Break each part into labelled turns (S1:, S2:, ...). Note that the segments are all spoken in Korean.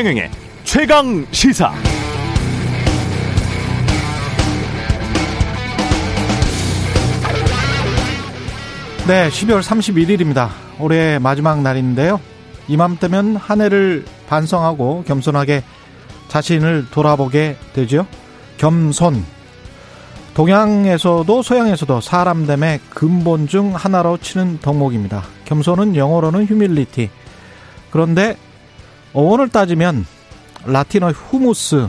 S1: 최경영의 최강 시사.
S2: 네, 12월 31일입니다. 올해 마지막 날인데요. 이맘때면 한 해를 반성하고 겸손하게 자신을 돌아보게 되죠. 겸손. 동양에서도 서양에서도 사람 됨의 근본 중 하나로 치는 덕목입니다. 겸손은 영어로는 휴밀리티. 그런데 어원을 따지면 라틴어 후무스,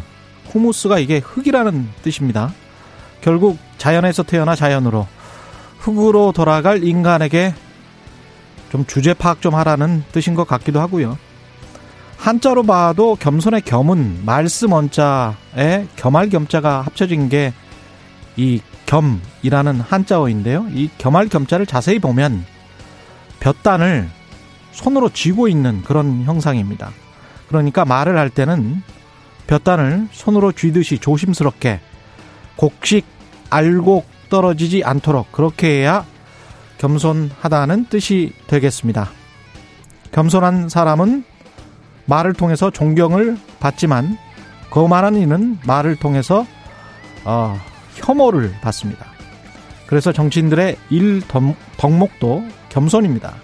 S2: 후무스가 이게 흙이라는 뜻입니다. 결국 자연에서 태어나 자연으로 흙으로 돌아갈 인간에게 좀 주제 파악 좀 하라는 뜻인 것 같기도 하고요. 한자로 봐도 겸손의 겸은 말씀 원자에 겸할 겸자가 합쳐진 게 이 겸이라는 한자어인데요. 이 겸할 겸자를 자세히 보면 볕단을 손으로 쥐고 있는 그런 형상입니다. 그러니까 말을 할 때는 볕단을 손으로 쥐듯이 조심스럽게 곡식 알곡 떨어지지 않도록 그렇게 해야 겸손하다는 뜻이 되겠습니다. 겸손한 사람은 말을 통해서 존경을 받지만 거만한 이는 말을 통해서 어, 혐오를 받습니다. 그래서 정치인들의 일 덕목도 겸손입니다.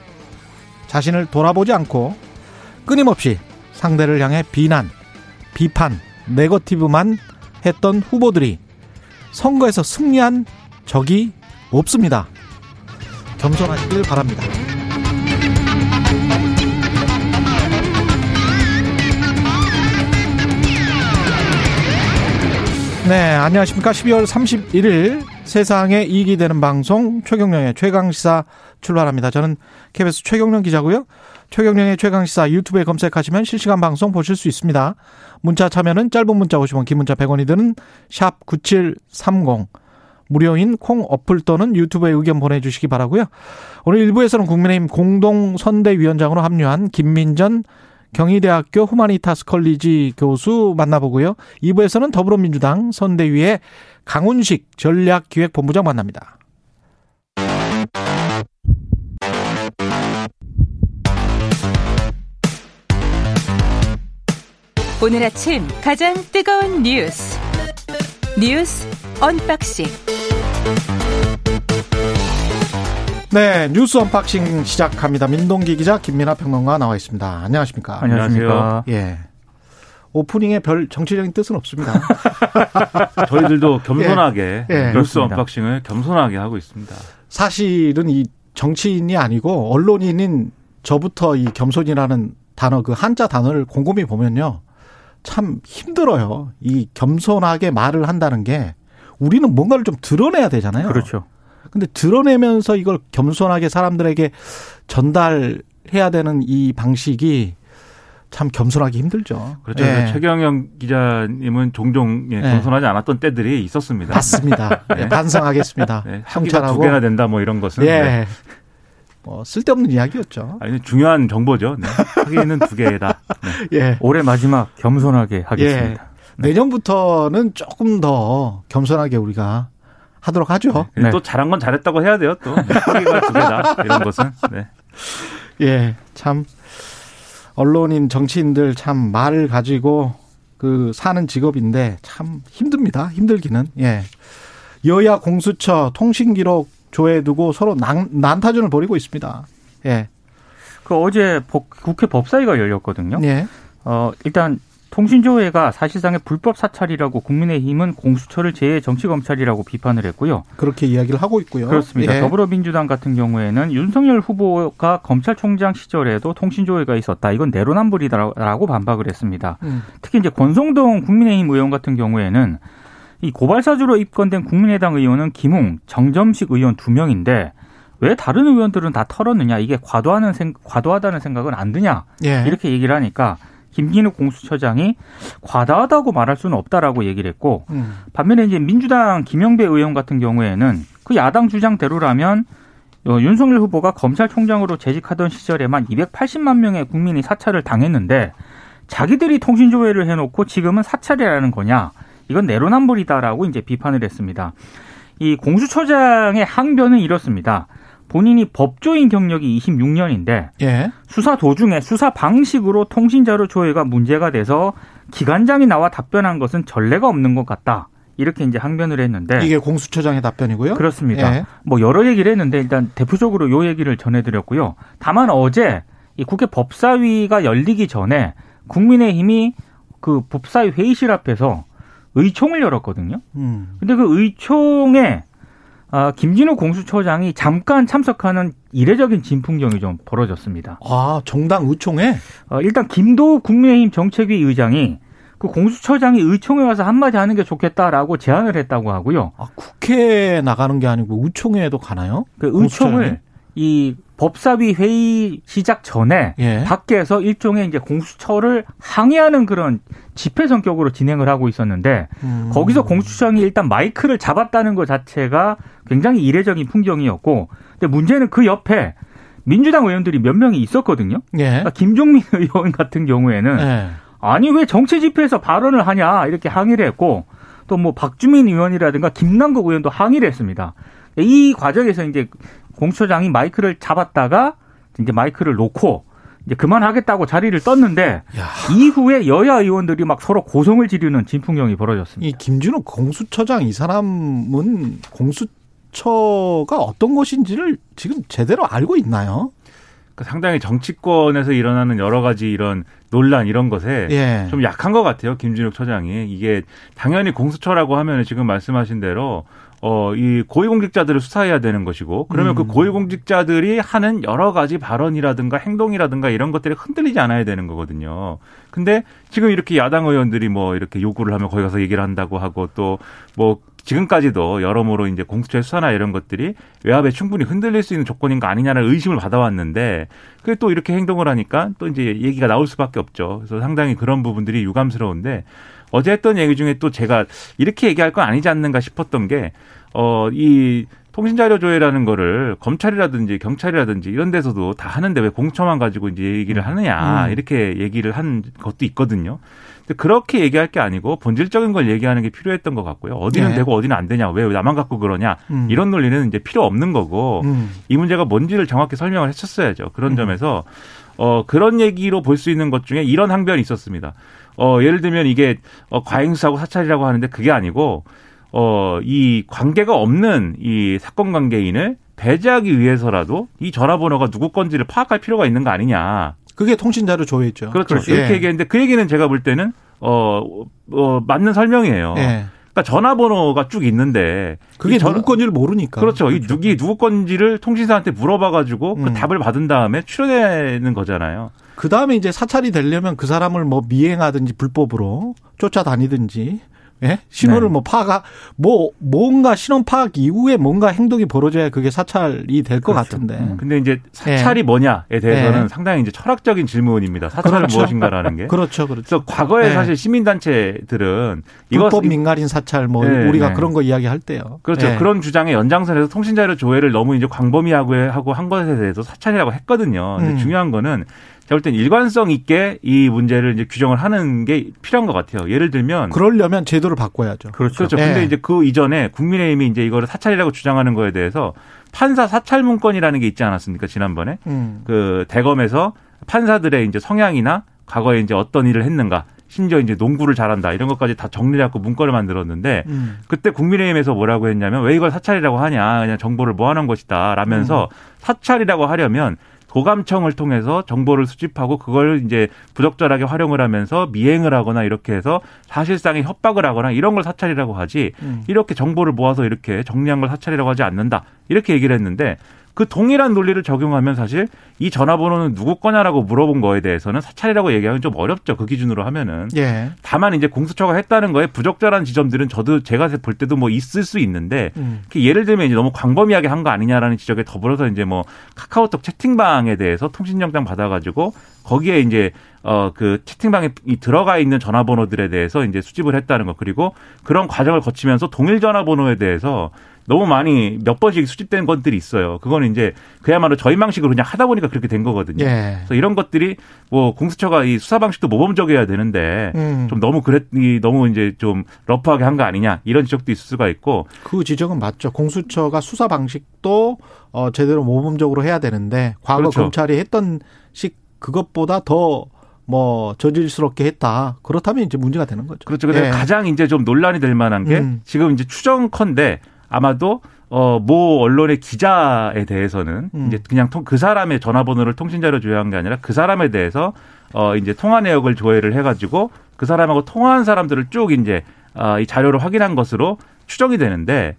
S2: 자신을 돌아보지 않고 끊임없이 상대를 향해 비난, 비판, 네거티브만 했던 후보들이 선거에서 승리한 적이 없습니다. 겸손하시길 바랍니다. 네, 안녕하십니까. 12월 31일 세상에 이익이 되는 방송 최경령의 최강시사 출발합니다. 저는 KBS 최경령 기자고요. 최경령의 최강시사 유튜브에 검색하시면 실시간 방송 보실 수 있습니다. 문자 참여는 짧은 문자 50원, 긴 문자 100원이 드는 샵 9730. 무료인 콩 어플 또는 유튜브에 의견 보내주시기 바라고요. 오늘 1부에서는 국민의힘 공동선대위원장으로 합류한 김민전 경희대학교 후마니타스 컬리지 교수 만나보고요. 2부에서는 더불어민주당 선대위의 강훈식 전략기획본부장 만납니다.
S3: 오늘 아침 가장 뜨거운 뉴스 뉴스 unboxing
S2: 네, 뉴스 언박싱 시작합니다. 민동기 기자, 김민아 평론가 나와 있습니다. 안녕하십니까?
S4: 안녕하십니까?
S2: 예. 오프닝에 별 정치적인 뜻은 없습니다.
S4: 저희들도 겸손하게
S2: 예, 예.
S4: 뉴스. 언박싱을 겸손하게 하고 있습니다.
S2: 사실은 이 정치인이 아니고 언론인인 저부터 이 겸손이라는 단어 그 한자 단어를 곰곰이 보면요. 참 힘들어요. 이 겸손하게 말을 한다는 게 우리는 뭔가를 좀 드러내야 되잖아요.
S4: 그렇죠.
S2: 근데 드러내면서 이걸 겸손하게 사람들에게 전달해야 되는 이 방식이 참 겸손하기 힘들죠.
S4: 그렇죠.
S2: 예.
S4: 최경영 기자님은 종종 예,
S2: 예.
S4: 겸손하지 않았던 때들이 있었습니다.
S2: 맞습니다.
S4: 네.
S2: 예, 반성하겠습니다.
S4: 네, 학위가 두
S2: 성찰하고.
S4: 개나 된다 뭐 이런 것은
S2: 예.
S4: 네.
S2: 뭐 쓸데없는 이야기였죠.
S4: 아니 중요한 정보죠. 네. 학위는 두 개다. 네.
S2: 예.
S5: 올해 마지막 겸손하게 하겠습니다.
S2: 예. 내년부터는 조금 더 겸손하게 우리가 하도록 하죠.
S4: 근데
S5: 네.
S4: 또 잘한 건 잘했다고 해야 돼요. 또 네, 학위가 두 개다 이런 것은. 네.
S2: 예. 참 언론인 정치인들 참 말을 가지고 그 사는 직업인데 참 힘듭니다. 힘들기는. 예. 여야 공수처 통신 기록 조회두고 서로 난, 난타전을 벌이고 있습니다. 예.
S5: 그 어제 법- 국회 법사위가 열렸거든요.
S2: 예.
S5: 어, 일단 통신조회가 사실상의 불법 사찰이라고 국민의힘은 공수처를 제 정치검찰이라고 비판을 했고요.
S2: 그렇게 이야기를 하고 있고요.
S5: 그렇습니다.
S2: 예.
S5: 더불어민주당 같은 경우에는 윤석열 후보가 검찰총장 시절에도 통신조회가 있었다. 이건 내로남불이다라고 반박을 했습니다.
S2: 음.
S5: 특히 이제 권성동 국민의힘 의원 같은 경우에는 이 고발사주로 입건된 국민의당 의원은 김웅, 정점식 의원 두 명인데 왜 다른 의원들은 다 털었느냐 이게 과도하는 생, 과도하다는 생각은 안 드냐
S2: 예.
S5: 이렇게 얘기를 하니까 김진욱 공수처장이 과다하다고 말할 수는 없다라고 얘기를 했고
S2: 음.
S5: 반면에 이제 민주당 김영배 의원 같은 경우에는 그 야당 주장대로라면 어, 윤석열 후보가 검찰총장으로 재직하던 시절에만 280만 명의 국민이 사찰을 당했는데 자기들이 통신조회를 해놓고 지금은 사찰이라는 거냐? 이건 내로남불이다라고 이제 비판을 했습니다. 이 공수처장의 항변은 이렇습니다. 본인이 법조인 경력이 26년인데
S2: 예.
S5: 수사 도중에 수사 방식으로 통신자료 조회가 문제가 돼서 기관장이 나와 답변한 것은 전례가 없는 것 같다. 이렇게 이제 항변을 했는데
S2: 이게 공수처장의 답변이고요.
S5: 그렇습니다.
S2: 예.
S5: 뭐 여러 얘기를 했는데 일단 대표적으로 요 얘기를 전해드렸고요. 다만 어제 이 국회 법사위가 열리기 전에 국민의힘이 그 법사위 회의실 앞에서 의총을 열었거든요.
S2: 음.
S5: 근데 그 의총에 아, 김진우 공수처장이 잠깐 참석하는 이례적인 진풍경이 좀 벌어졌습니다.
S2: 아, 정당 의총에
S5: 어, 일단 김도우 국민의힘 정책위 의장이 그 공수처장이 의총에 와서 한마디 하는 게 좋겠다라고 제안을 했다고 하고요.
S2: 아, 국회에 나가는 게 아니고 의총에도 가나요?
S5: 그
S2: 공수처장이?
S5: 의총을 이 법사위 회의 시작 전에
S2: 예.
S5: 밖에서 일종의 이제 공수처를 항의하는 그런 집회 성격으로 진행을 하고 있었는데
S2: 음.
S5: 거기서 공수처장이 일단 마이크를 잡았다는 것 자체가 굉장히 이례적인 풍경이었고 근데 문제는 그 옆에 민주당 의원들이 몇 명이 있었거든요.
S2: 예.
S5: 그러니까 김종민 의원 같은 경우에는
S2: 예.
S5: 아니 왜 정치 집회에서 발언을 하냐 이렇게 항의를 했고 또 뭐 박주민 의원이라든가 김남국 의원도 항의를 했습니다. 이 과정에서 이제 공수처장이 마이크를 잡았다가 이제 마이크를 놓고 이제 그만하겠다고 자리를 떴는데
S2: 야.
S5: 이후에 여야 의원들이 막 서로 고성을 지르는 진풍경이 벌어졌습니다.
S2: 이 김준호 공수처장 이 사람은 공수처가 어떤 것인지를 지금 제대로 알고 있나요?
S4: 그 상당히 정치권에서 일어나는 여러 가지 이런 논란 이런 것에
S2: 예.
S4: 좀 약한 것 같아요. 김준욱 처장이 이게 당연히 공수처라고 하면 지금 말씀하신 대로 어, 이 고위공직자들을 수사해야 되는 것이고, 그러면 그
S2: 음.
S4: 고위공직자들이 하는 여러 가지 발언이라든가 행동이라든가 이런 것들이 흔들리지 않아야 되는 거거든요. 근데 지금 이렇게 야당 의원들이 뭐 이렇게 요구를 하면 거기 가서 얘기를 한다고 하고 또 뭐 지금까지도 여러모로 이제 공수처의 수사나 이런 것들이 외압에 충분히 흔들릴 수 있는 조건인가 아니냐는 의심을 받아왔는데 그게 또 이렇게 행동을 하니까 또 이제 얘기가 나올 수밖에 없죠. 그래서 상당히 그런 부분들이 유감스러운데 어제 했던 얘기 중에 또 제가 이렇게 얘기할 건 아니지 않는가 싶었던 게, 어, 이 통신자료 조회라는 거를 검찰이라든지 경찰이라든지 이런 데서도 다 하는데 왜 공처만 가지고 이제 얘기를 하느냐,
S2: 음.
S4: 이렇게 얘기를 한 것도 있거든요. 근데 그렇게 얘기할 게 아니고 본질적인 걸 얘기하는 게 필요했던 것 같고요. 어디는
S2: 네.
S4: 되고 어디는 안 되냐, 왜 나만 갖고 그러냐,
S2: 음.
S4: 이런 논리는 이제 필요 없는 거고,
S2: 음.
S4: 이 문제가 뭔지를 정확히 설명을 했었어야죠. 그런
S2: 음.
S4: 점에서 어 그런 얘기로 볼 수 있는 것 중에 이런 항변이 있었습니다. 어 예를 들면 이게 어 과잉수사고 사찰이라고 하는데 그게 아니고 어 이 관계가 없는 이 사건 관계인을 배제하기 위해서라도 이 전화번호가 누구 건지를 파악할 필요가 있는 거 아니냐.
S2: 그게 통신자료 조회죠.
S4: 그렇죠.
S2: 그렇죠.
S4: 이렇게
S2: 예.
S4: 얘기했는데 그 얘기는 제가 볼 때는 어, 어 맞는 설명이에요.
S2: 예.
S4: 그러니까 전화번호가 쭉 있는데
S2: 그게
S4: 이 전-
S2: 누구 건지를 모르니까.
S4: 그렇죠. 이 누기 누구 건지를 통신사한테 물어봐가지고 그
S2: 음.
S4: 답을 받은 다음에 출연하는 거잖아요.
S2: 그 다음에 이제 사찰이 되려면 그 사람을 뭐 미행하든지 불법으로 쫓아다니든지 예? 신호를
S5: 네.
S2: 뭐 파악, 뭐, 뭔가 신원 파악 이후에 뭔가 행동이 벌어져야 그게 사찰이 될것
S5: 그렇죠.
S2: 같은데.
S5: 음.
S4: 근데 이제 사찰이 뭐냐에 대해서는
S2: 네.
S4: 상당히 이제 철학적인 질문입니다. 사찰은
S2: 그렇죠.
S4: 무엇인가라는 게.
S2: 그렇죠, 그렇죠.
S4: 그래서 과거에
S2: 네.
S4: 사실 시민단체들은
S2: 불법
S4: 이-
S2: 민간인 사찰 뭐
S4: 네,
S2: 우리가
S5: 네.
S2: 그런 거 이야기할 때요.
S4: 그렇죠.
S2: 예.
S4: 그런 주장의 연장선에서 통신자료 조회를 너무 이제 광범위하고 하고 한 것에 대해서 사찰이라고 했거든요.
S2: 음.
S4: 중요한 거는 제가 볼 땐 일관성 있게 이 문제를 이제 규정을 하는 게 필요한 것 같아요. 예를 들면
S2: 그러려면 제도를 바꿔야죠.
S5: 그렇죠.
S4: 그렇죠.
S2: 예.
S4: 근데 이제 그 이전에 국민의힘이 이제 이거를 사찰이라고 주장하는 거에 대해서 판사 사찰 문건이라는 게 있지 않았습니까? 지난번에
S2: 음.
S4: 그 대검에서 판사들의 이제 성향이나 과거에 이제 어떤 일을 했는가, 심지어 이제 농구를 잘한다 이런 것까지 다 정리해 갖고 문건을 만들었는데
S2: 음.
S4: 그때 국민의힘에서 뭐라고 했냐면 왜 이걸 사찰이라고 하냐, 그냥 정보를 모아놓은 것이다 라면서
S2: 음.
S4: 사찰이라고 하려면 도감청을 통해서 정보를 수집하고 그걸 이제 부적절하게 활용을 하면서 미행을 하거나 이렇게 해서 사실상의 협박을 하거나 이런 걸 사찰이라고 하지
S2: 음.
S4: 이렇게 정보를 모아서 이렇게 정리한 걸 사찰이라고 하지 않는다. 이렇게 얘기를 했는데 그 동일한 논리를 적용하면 사실 이 전화번호는 누구 거냐라고 물어본 거에 대해서는 사찰이라고 얘기하면 좀 어렵죠. 그 기준으로 하면은.
S2: 예.
S4: 다만 이제 공수처가 했다는 거에 부적절한 지점들은 저도 제가 볼 때도 뭐 있을 수 있는데
S2: 음.
S4: 그 예를 들면 이제 너무 광범위하게 한 거 아니냐라는 지적에 더불어서 이제 뭐 카카오톡 채팅방에 대해서 통신영장 받아가지고 거기에 이제 어그 채팅방에 이 들어가 있는 전화번호들에 대해서 이제 수집을 했다는 거 그리고 그런 과정을 거치면서 동일 전화번호에 대해서 너무 많이 몇 번씩 수집된 것들이 있어요. 그거는 이제 그야말로 저희 방식으로 그냥 하다 보니까 그렇게 된 거거든요.
S2: 예.
S4: 그래서 이런 것들이 뭐 공수처가 이 수사 방식도 모범적이어야 되는데
S2: 음.
S4: 좀 너무 그랬 이 너무 이제 좀 러프하게 한 거 아니냐 이런 지적도 있을 수가 있고
S2: 그 지적은 맞죠. 공수처가 수사 방식도 어, 제대로 모범적으로 해야 되는데 과거
S4: 그렇죠.
S2: 검찰이 했던 식 그것보다 더뭐 저질스럽게 했다. 그렇다면 이제 문제가 되는 거죠.
S4: 그렇죠. 근데
S2: 예.
S4: 가장 이제 좀 논란이 될 만한 게
S2: 음.
S4: 지금 이제 추정컨대 아마도 어, 모 언론의 기자에 대해서는
S2: 음.
S4: 이제 그냥 통, 그 사람의 전화번호를 통신자로 조회한 게 아니라 그 사람에 대해서 어, 이제 통화 내역을 조회를 해가지고 그 사람하고 통화한 사람들을 쭉 이제 어, 이 자료를 확인한 것으로 추정이 되는데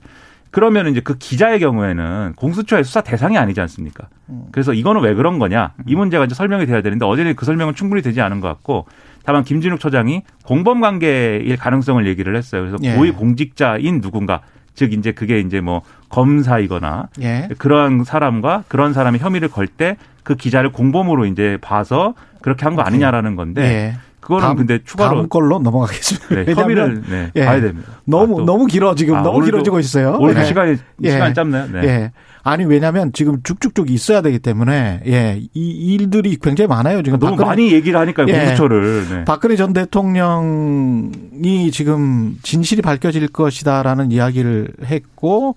S4: 그러면 이제 그 기자의 경우에는 공수처의 수사 대상이 아니지 않습니까?
S2: 음.
S4: 그래서 이거는 왜 그런 거냐? 이 문제가 이제 설명이 돼야 되는데 어제는 그 설명은 충분히 되지 않은 것 같고 다만 김진욱 처장이 공범 관계일 가능성을 얘기를 했어요. 그래서
S2: 예.
S4: 고위 공직자인 누군가 즉 이제 그게 이제 뭐 검사이거나
S2: 예.
S4: 그러한 사람과 그런 사람의 혐의를 걸 때 그 기자를 공범으로 이제 봐서 그렇게 한 거 아니냐라는 건데
S2: 예.
S4: 그거는
S2: 다음-
S4: 근데 추가로
S2: 다음 걸로 넘어가겠습니다.
S4: 네, 혐의를 네,
S2: 예.
S4: 봐야 됩니다.
S2: 너무
S4: 아, 또
S2: 너무 길어 지금
S4: 아,
S2: 너무
S4: 오늘도-
S2: 길어지고 있어요.
S4: 오늘
S2: 예.
S4: 시간이
S2: 예.
S4: 시간 짧나요? 네.
S2: 예. 아니 왜냐하면 지금 쭉쭉쭉 있어야 되기 때문에 예, 이 일들이 굉장히 많아요. 지금
S4: 너무
S2: 박근혜-
S4: 많이 얘기를 하니까
S2: 예.
S4: 공수처를 네.
S2: 박근혜 전 대통령이 지금 진실이 밝혀질 것이다라는 이야기를 했고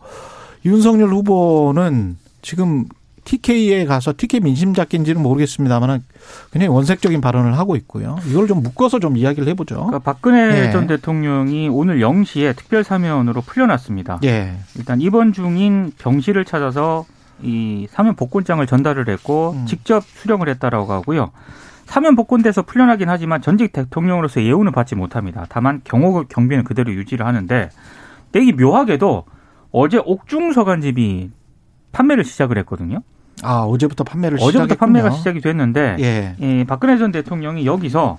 S2: 윤석열 후보는 지금 TK에 가서 TK 민심 잡기인지는 모르겠습니다만 그냥 원색적인 발언을 하고 있고요. 이걸 좀 묶어서 좀 이야기를 해보죠.
S5: 그러니까 박근혜
S2: 예.
S5: 전 대통령이 오늘 0시에 특별 사면으로 풀려났습니다.
S2: 예.
S5: 일단 입원 중인 병실을 찾아서 이 사면 복권장을 전달을 했고
S2: 음.
S5: 직접 수령을 했다라고 하고요. 사면 복권돼서 풀려나긴 하지만 전직 대통령으로서 예우는 받지 못합니다. 다만 경호 경비는 그대로 유지를 하는데 되게 묘하게도 어제 옥중 서간집이 판매를 시작을 했거든요.
S2: 아 어제부터 판매를
S5: 어제부터
S2: 시작했군요.
S5: 판매가 시작이 됐는데
S2: 예.
S5: 이 박근혜 전 대통령이 여기서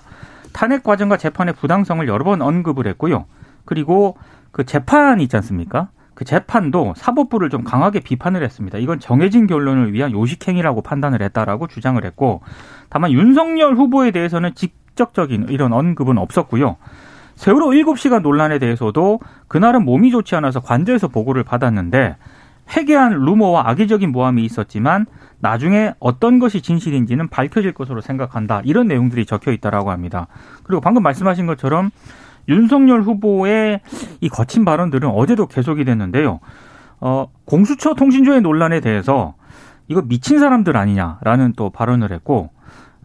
S5: 탄핵 과정과 재판의 부당성을 여러 번 언급을 했고요. 그리고 그 재판 있지 않습니까? 그 재판도 사법부를 좀 강하게 비판을 했습니다. 이건 정해진 결론을 위한 요식행위라고 판단을 했다라고 주장을 했고, 다만 윤석열 후보에 대해서는 직접적인 이런 언급은 없었고요. 세월호 7시간 논란에 대해서도 그날은 몸이 좋지 않아서 관저에서 보고를 받았는데 회개한 루머와 악의적인 모함이 있었지만 나중에 어떤 것이 진실인지는 밝혀질 것으로 생각한다. 이런 내용들이 적혀 있다라고 합니다. 그리고 방금 말씀하신 것처럼 윤석열 후보의 이 거친 발언들은 어제도 계속이 됐는데요. 어, 공수처 통신조회 논란에 대해서 이거 미친 사람들 아니냐라는 또 발언을 했고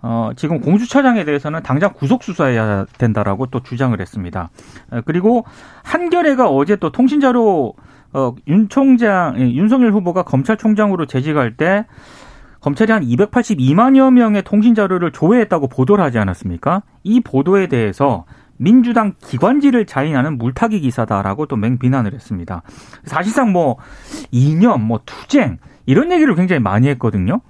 S5: 어, 지금 공수처장에 대해서는 당장 구속 수사해야 된다라고 또 주장을 했습니다. 어, 그리고 한겨레가 어제 또 통신자료 어, 윤 총장, 예, 윤석열 후보가 검찰총장으로 재직할 때 검찰이 한 282만여 명의 통신 자료를 조회했다고 보도를 하지 않았습니까? 이 보도에 대해서 민주당 기관지를 자인하는 물타기 기사다라고 또 맹비난을 했습니다. 사실상 뭐 이념, 뭐 투쟁 이런 얘기를 굉장히 많이 했거든요.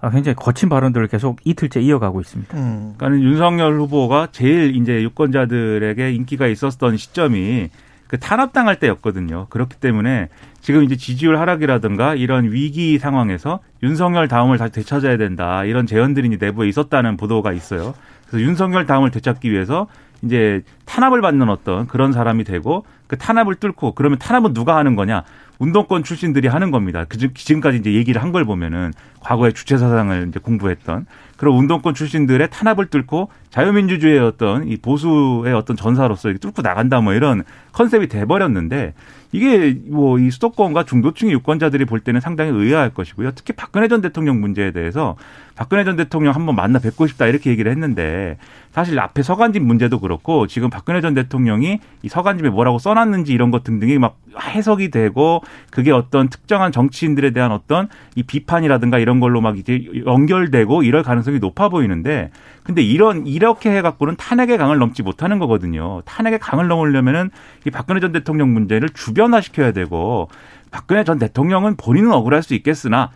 S5: 아, 굉장히 거친 발언들을 계속 이틀째 이어가고 있습니다.
S2: 음.
S4: 그러니까 윤석열 후보가 제일 이제 유권자들에게 인기가 있었던 시점이 그 탄압당할 때였거든요. 그렇기 때문에 지금 이제 지지율 하락이라든가 이런 위기 상황에서 윤석열 다음을 다시 되찾아야 된다. 이런 이제 내부에 있었다는 보도가 있어요. 그래서 윤석열 다음을 되찾기 위해서 이제 탄압을 받는 어떤 그런 사람이 되고 그 탄압을 뚫고 그러면 탄압은 누가 하는 거냐? 운동권 출신들이 하는 겁니다. 그 지금까지 이제 얘기를 한 걸 보면은 과거의 주체 사상을 이제 공부했던 그런 운동권 출신들의 탄압을 뚫고 자유민주주의의 어떤 이 보수의 어떤 전사로서 뚫고 나간다 뭐 이런 컨셉이 돼버렸는데 이게 뭐 이 수도권과 중도층의 유권자들이 볼 때는 상당히 의아할 것이고요. 특히 박근혜 전 대통령 문제에 대해서 박근혜 전 대통령 한번 만나 뵙고 싶다 이렇게 얘기를 했는데 사실 앞에 서간집 문제도 그렇고 지금 박근혜 전 대통령이 이 서간집에 뭐라고 써놨는지 이런 것 등등이 막 해석이 되고 그게 어떤 특정한 정치인들에 대한 어떤 이 비판이라든가 이런 걸로 막 이제 연결되고 이럴 가능성이 높아 보이는데 근데 이런 이렇게 해갖고는 탄핵의 강을 넘지 못하는 거거든요. 탄핵의 강을 넘으려면은 이 박근혜 전 대통령 문제를 주변화시켜야 되고 박근혜 전 대통령은 본인은 억울할 수 있겠으나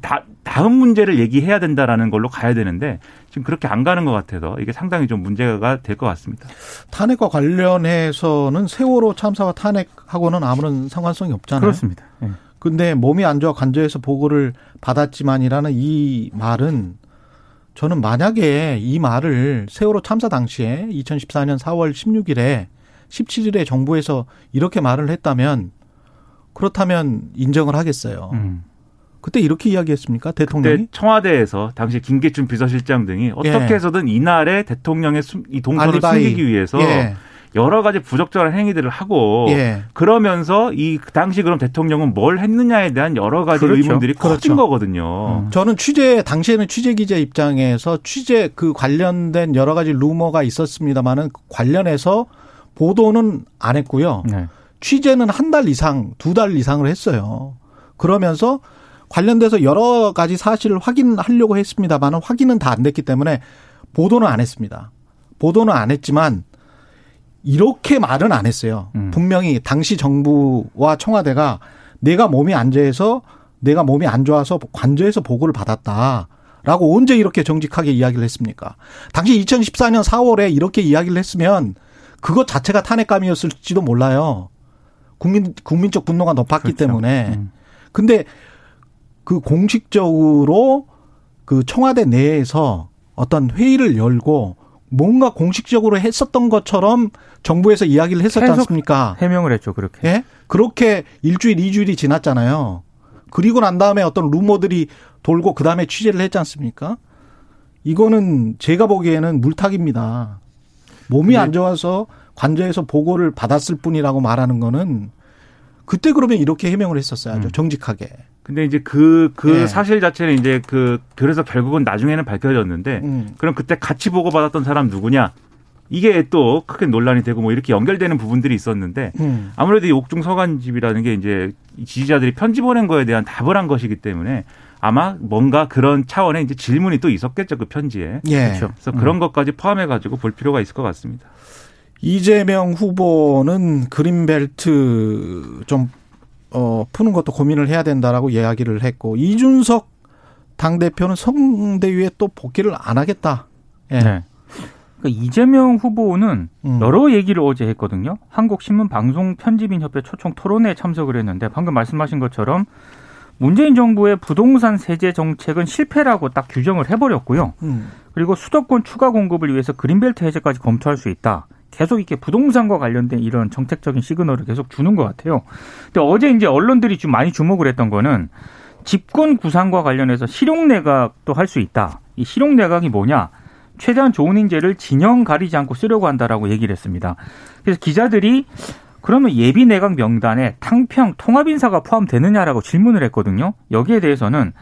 S4: 다, 다음 문제를 얘기해야 된다라는 걸로 가야 되는데 지금 그렇게 안 가는 것 같아서 이게 상당히 좀 문제가 될 것 같습니다.
S2: 탄핵과 관련해서는 세월호 참사와 탄핵하고는 아무런 상관성이 없잖아요.
S5: 그렇습니다. 예.
S2: 근데 몸이 안 좋아 간저에서 보고를 받았지만이라는 이 말은 저는 만약에 이 말을 세월호 참사 당시에 2014년 4월 16일에 17일에 정부에서 이렇게 말을 했다면 그렇다면 인정을 하겠어요.
S5: 음.
S2: 그때 이렇게 이야기했습니까? 대통령이?
S4: 청와대에서 당시 김기춘 비서실장 등이 어떻게
S2: 예.
S4: 해서든 이날에 대통령의 숨- 이 동선을
S2: 알리바이.
S4: 숨기기 위해서
S2: 예.
S4: 여러 가지 부적절한 행위들을 하고
S2: 예.
S4: 그러면서 이 당시 그럼 대통령은 뭘 했느냐에 대한 여러 가지
S5: 그렇죠.
S4: 의문들이 커진
S2: 그렇죠.
S4: 거거든요.
S2: 저는 취재 당시에는 취재 기자 입장에서 취재 그 관련된 여러 가지 루머가 있었습니다만은 관련해서 보도는 안 했고요.
S5: 네.
S2: 취재는 한 달 이상, 두 달 이상을 했어요. 그러면서 관련돼서 여러 가지 사실을 확인하려고 했습니다만은 확인은 다 안 됐기 때문에 보도는 안 했습니다. 보도는 안 했지만 이렇게 말은 안 했어요.
S5: 음.
S2: 분명히 당시 정부와 청와대가 내가 몸이 안 좋아서 내가 몸이 안 좋아서 관저에서 보고를 받았다. 라고 언제 이렇게 정직하게 이야기를 했습니까? 당시 2014년 4월에 이렇게 이야기를 했으면 그것 자체가 탄핵감이었을지도 몰라요. 국민 국민적 분노가 높았기
S5: 그렇죠.
S2: 때문에.
S5: 음.
S2: 근데 그 공식적으로 그 청와대 내에서 어떤 회의를 열고 뭔가 공식적으로 했었던 것처럼 정부에서 이야기를 했었지 않습니까?
S5: 해명을 했죠 그렇게.
S2: 예? 그렇게 일주일, 이주일이 지났잖아요. 그리고 난 다음에 어떤 루머들이 돌고 그 다음에 취재를 했지 않습니까? 이거는 제가 보기에는 물타기입니다. 몸이
S4: 네.
S2: 안 좋아서 관저에서 보고를 받았을 뿐이라고 말하는 거는 그때 그러면 이렇게 해명을 했었어야죠.
S5: 음.
S2: 정직하게.
S4: 근데 이제 그, 그
S2: 예.
S4: 사실 자체는 이제 그, 그래서 결국은 나중에는 밝혀졌는데,
S2: 음.
S4: 그럼 그때 같이 보고받았던 사람 누구냐? 이게 또 크게 논란이 되고 뭐 이렇게 연결되는 부분들이 있었는데,
S2: 음.
S4: 아무래도 이 옥중 서간집이라는 게 이제 이 지지자들이 편지 보낸 거에 대한 답을 한 것이기 때문에 아마 뭔가 그런 차원의 이제 질문이 또 있었겠죠, 그 편지에.
S2: 예.
S5: 그렇죠.
S4: 그래서 그런 것까지 포함해 가지고 볼 필요가 있을 것 같습니다.
S2: 이재명 후보는 그린벨트 좀 어, 푸는 것도 고민을 해야 된다라고 이야기를 했고 이준석 당 대표는 선대위에 또 복귀를 안 하겠다. 예.
S5: 네. 그러니까 이재명 후보는
S2: 음.
S5: 여러 얘기를 어제 했거든요. 한국신문 방송 편집인 협회 초청 토론회에 참석을 했는데 방금 말씀하신 것처럼 문재인 정부의 부동산 세제 정책은 실패라고 딱 규정을 해버렸고요.
S2: 음.
S5: 그리고 수도권 추가 공급을 위해서 그린벨트 해제까지 검토할 수 있다. 계속 이렇게 부동산과 관련된 이런 정책적인 시그널을 계속 주는 것 같아요. 근데 어제 이제 언론들이 좀 많이 주목을 했던 거는 집권 구상과 관련해서 실용 내각도 할 수 있다. 이 실용 내각이 뭐냐? 최대한 좋은 인재를 진영 가리지 않고 쓰려고 한다라고 얘기를 했습니다. 그래서 기자들이 그러면 예비 내각 명단에 탕평 통합 인사가 포함되느냐라고 질문을 했거든요. 여기에 대해서는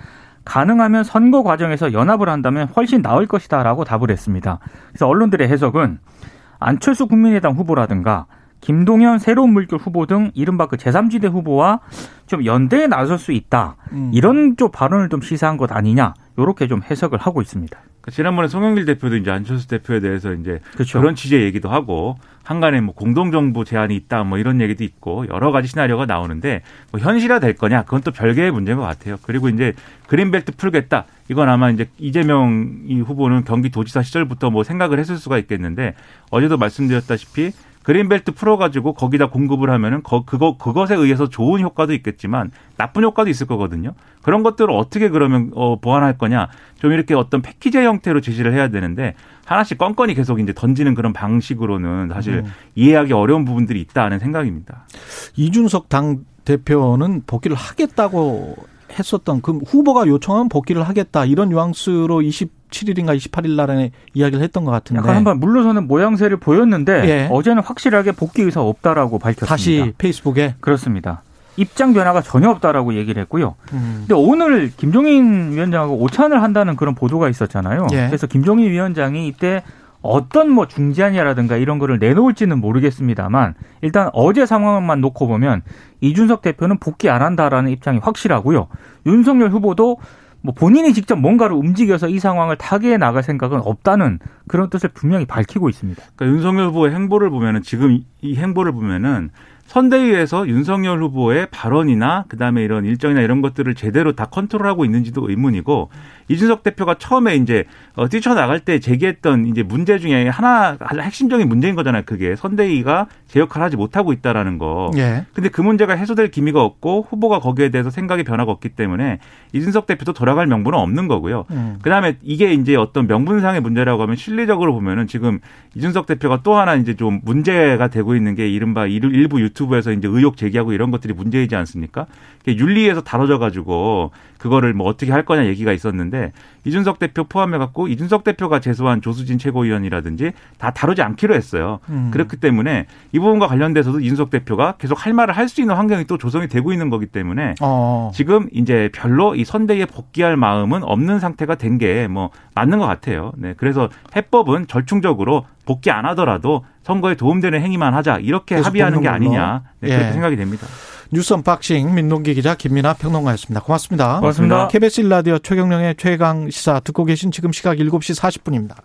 S5: 가능하면 선거 과정에서 연합을 한다면 훨씬 나을 것이다라고 답을 했습니다. 그래서 언론들의 해석은 안철수 국민의당 후보라든가 김동연 새로운 물결 후보 등 이른바 그 제3지대 후보와 좀 연대에 나설 수 있다.
S2: 음.
S5: 이런 좀 발언을 좀 시사한 것 아니냐. 요렇게 좀 해석을 하고 있습니다.
S4: 그러니까 지난번에 송영길 대표도 이제 안철수 대표에 대해서 이제
S5: 그렇죠.
S4: 그런 취재 얘기도 하고 한간에 뭐 공동정부 제안이 있다 뭐 이런 얘기도 있고 여러 가지 시나리오가 나오는데 뭐 현실화 될 거냐 그건 또 별개의 문제인 것 같아요. 그리고 이제 그린벨트 풀겠다 이건 아마 이제 이재명 이 후보는 경기도지사 시절부터 뭐 생각을 했을 수가 있겠는데 어제도 말씀드렸다시피 그린벨트 풀어가지고 거기다 공급을 하면은 거, 그거 그것에 의해서 좋은 효과도 있겠지만 나쁜 효과도 있을 거거든요. 그런 것들을 어떻게 그러면 어, 보완할 거냐 좀 이렇게 어떤 패키지 형태로 제시를 해야 되는데 하나씩 건건이 계속 이제 던지는 그런 방식으로는 사실
S2: 음.
S4: 이해하기 어려운 부분들이 있다는 생각입니다.
S2: 이준석 당 대표는 복귀를 하겠다고 했었던 그 후보가 요청하면 복귀를 하겠다 이런 뉘앙스로 27일인가 28일 날에 이야기를 했던 것 같은데
S5: 약간 한번 물러서는 모양새를 보였는데
S2: 예.
S5: 어제는 확실하게 복귀 의사 없다라고 밝혔습니다.
S2: 다시 페이스북에
S5: 그렇습니다. 입장 변화가 전혀 없다라고 얘기를 했고요.
S2: 음.
S5: 근데 오늘 김종인 위원장하고 오찬을 한다는 그런 보도가 있었잖아요.
S2: 예.
S5: 그래서 김종인 위원장이 이때 어떤 뭐 중재안이라든가 이런 거를 내놓을지는 모르겠습니다만 일단 어제 상황만 놓고 보면 이준석 대표는 복귀 안 한다라는 입장이 확실하고요. 윤석열 후보도 뭐 본인이 직접 뭔가를 움직여서 이 상황을 타개해 나갈 생각은 없다는 그런 뜻을 분명히 밝히고 있습니다.
S4: 그러니까 윤석열 후보의 행보를 보면은 지금 이- 이 행보를 보면은 선대위에서 윤석열 후보의 발언이나 그다음에 이런 일정이나 이런 것들을 제대로 다 컨트롤하고 있는지도 의문이고 이준석 대표가 처음에 이제 어, 뛰쳐나갈 때 제기했던 이제 문제 중에 하나 핵심적인 문제인 거잖아요. 그게 선대위가 제 역할을 하지 못하고 있다라는 거.
S2: 예.
S4: 근데 그 문제가 해소될 기미가 없고 후보가 거기에 대해서 생각의 변화가 없기 때문에 이준석 대표도 돌아갈 명분은 없는 거고요.
S2: 음.
S4: 그다음에 이게 이제 어떤 명분상의 문제라고 하면 실리적으로 보면은 지금 이준석 대표가 또 하나 이제 좀 문제가 되고 있는 게 이른바 일- 일부 유튜브 유튜브에서 이제 의혹 제기하고 이런 것들이 문제이지 않습니까? 윤리에서 다뤄져 가지고 그거를 뭐 어떻게 할 거냐 얘기가 있었는데 이준석 대표 포함해 갖고 이준석 대표가 제소한 조수진 최고위원이라든지 다 다루지 않기로 했어요.
S2: 음.
S4: 그렇기 때문에 이 부분과 관련돼서도 이준석 대표가 계속 할 말을 할 수 있는 환경이 또 조성이 되고 있는 거기 때문에
S2: 어.
S4: 지금 이제 별로 이 선대위에 복귀할 마음은 없는 상태가 된 게 뭐 맞는 것 같아요. 네. 그래서 해법은 절충적으로 복귀 안 하더라도 선거에 도움되는 행위만 하자 이렇게 합의하는 게. 아니냐 네,
S2: 예.
S4: 그렇게 생각이 됩니다.
S2: 뉴스 언박싱 민동기 기자 김민아 평론가였습니다. 고맙습니다.
S5: 고맙습니다.
S2: KBS 1라디오 최경영의 최강 시사 듣고 계신 지금 시각 7시 40분입니다.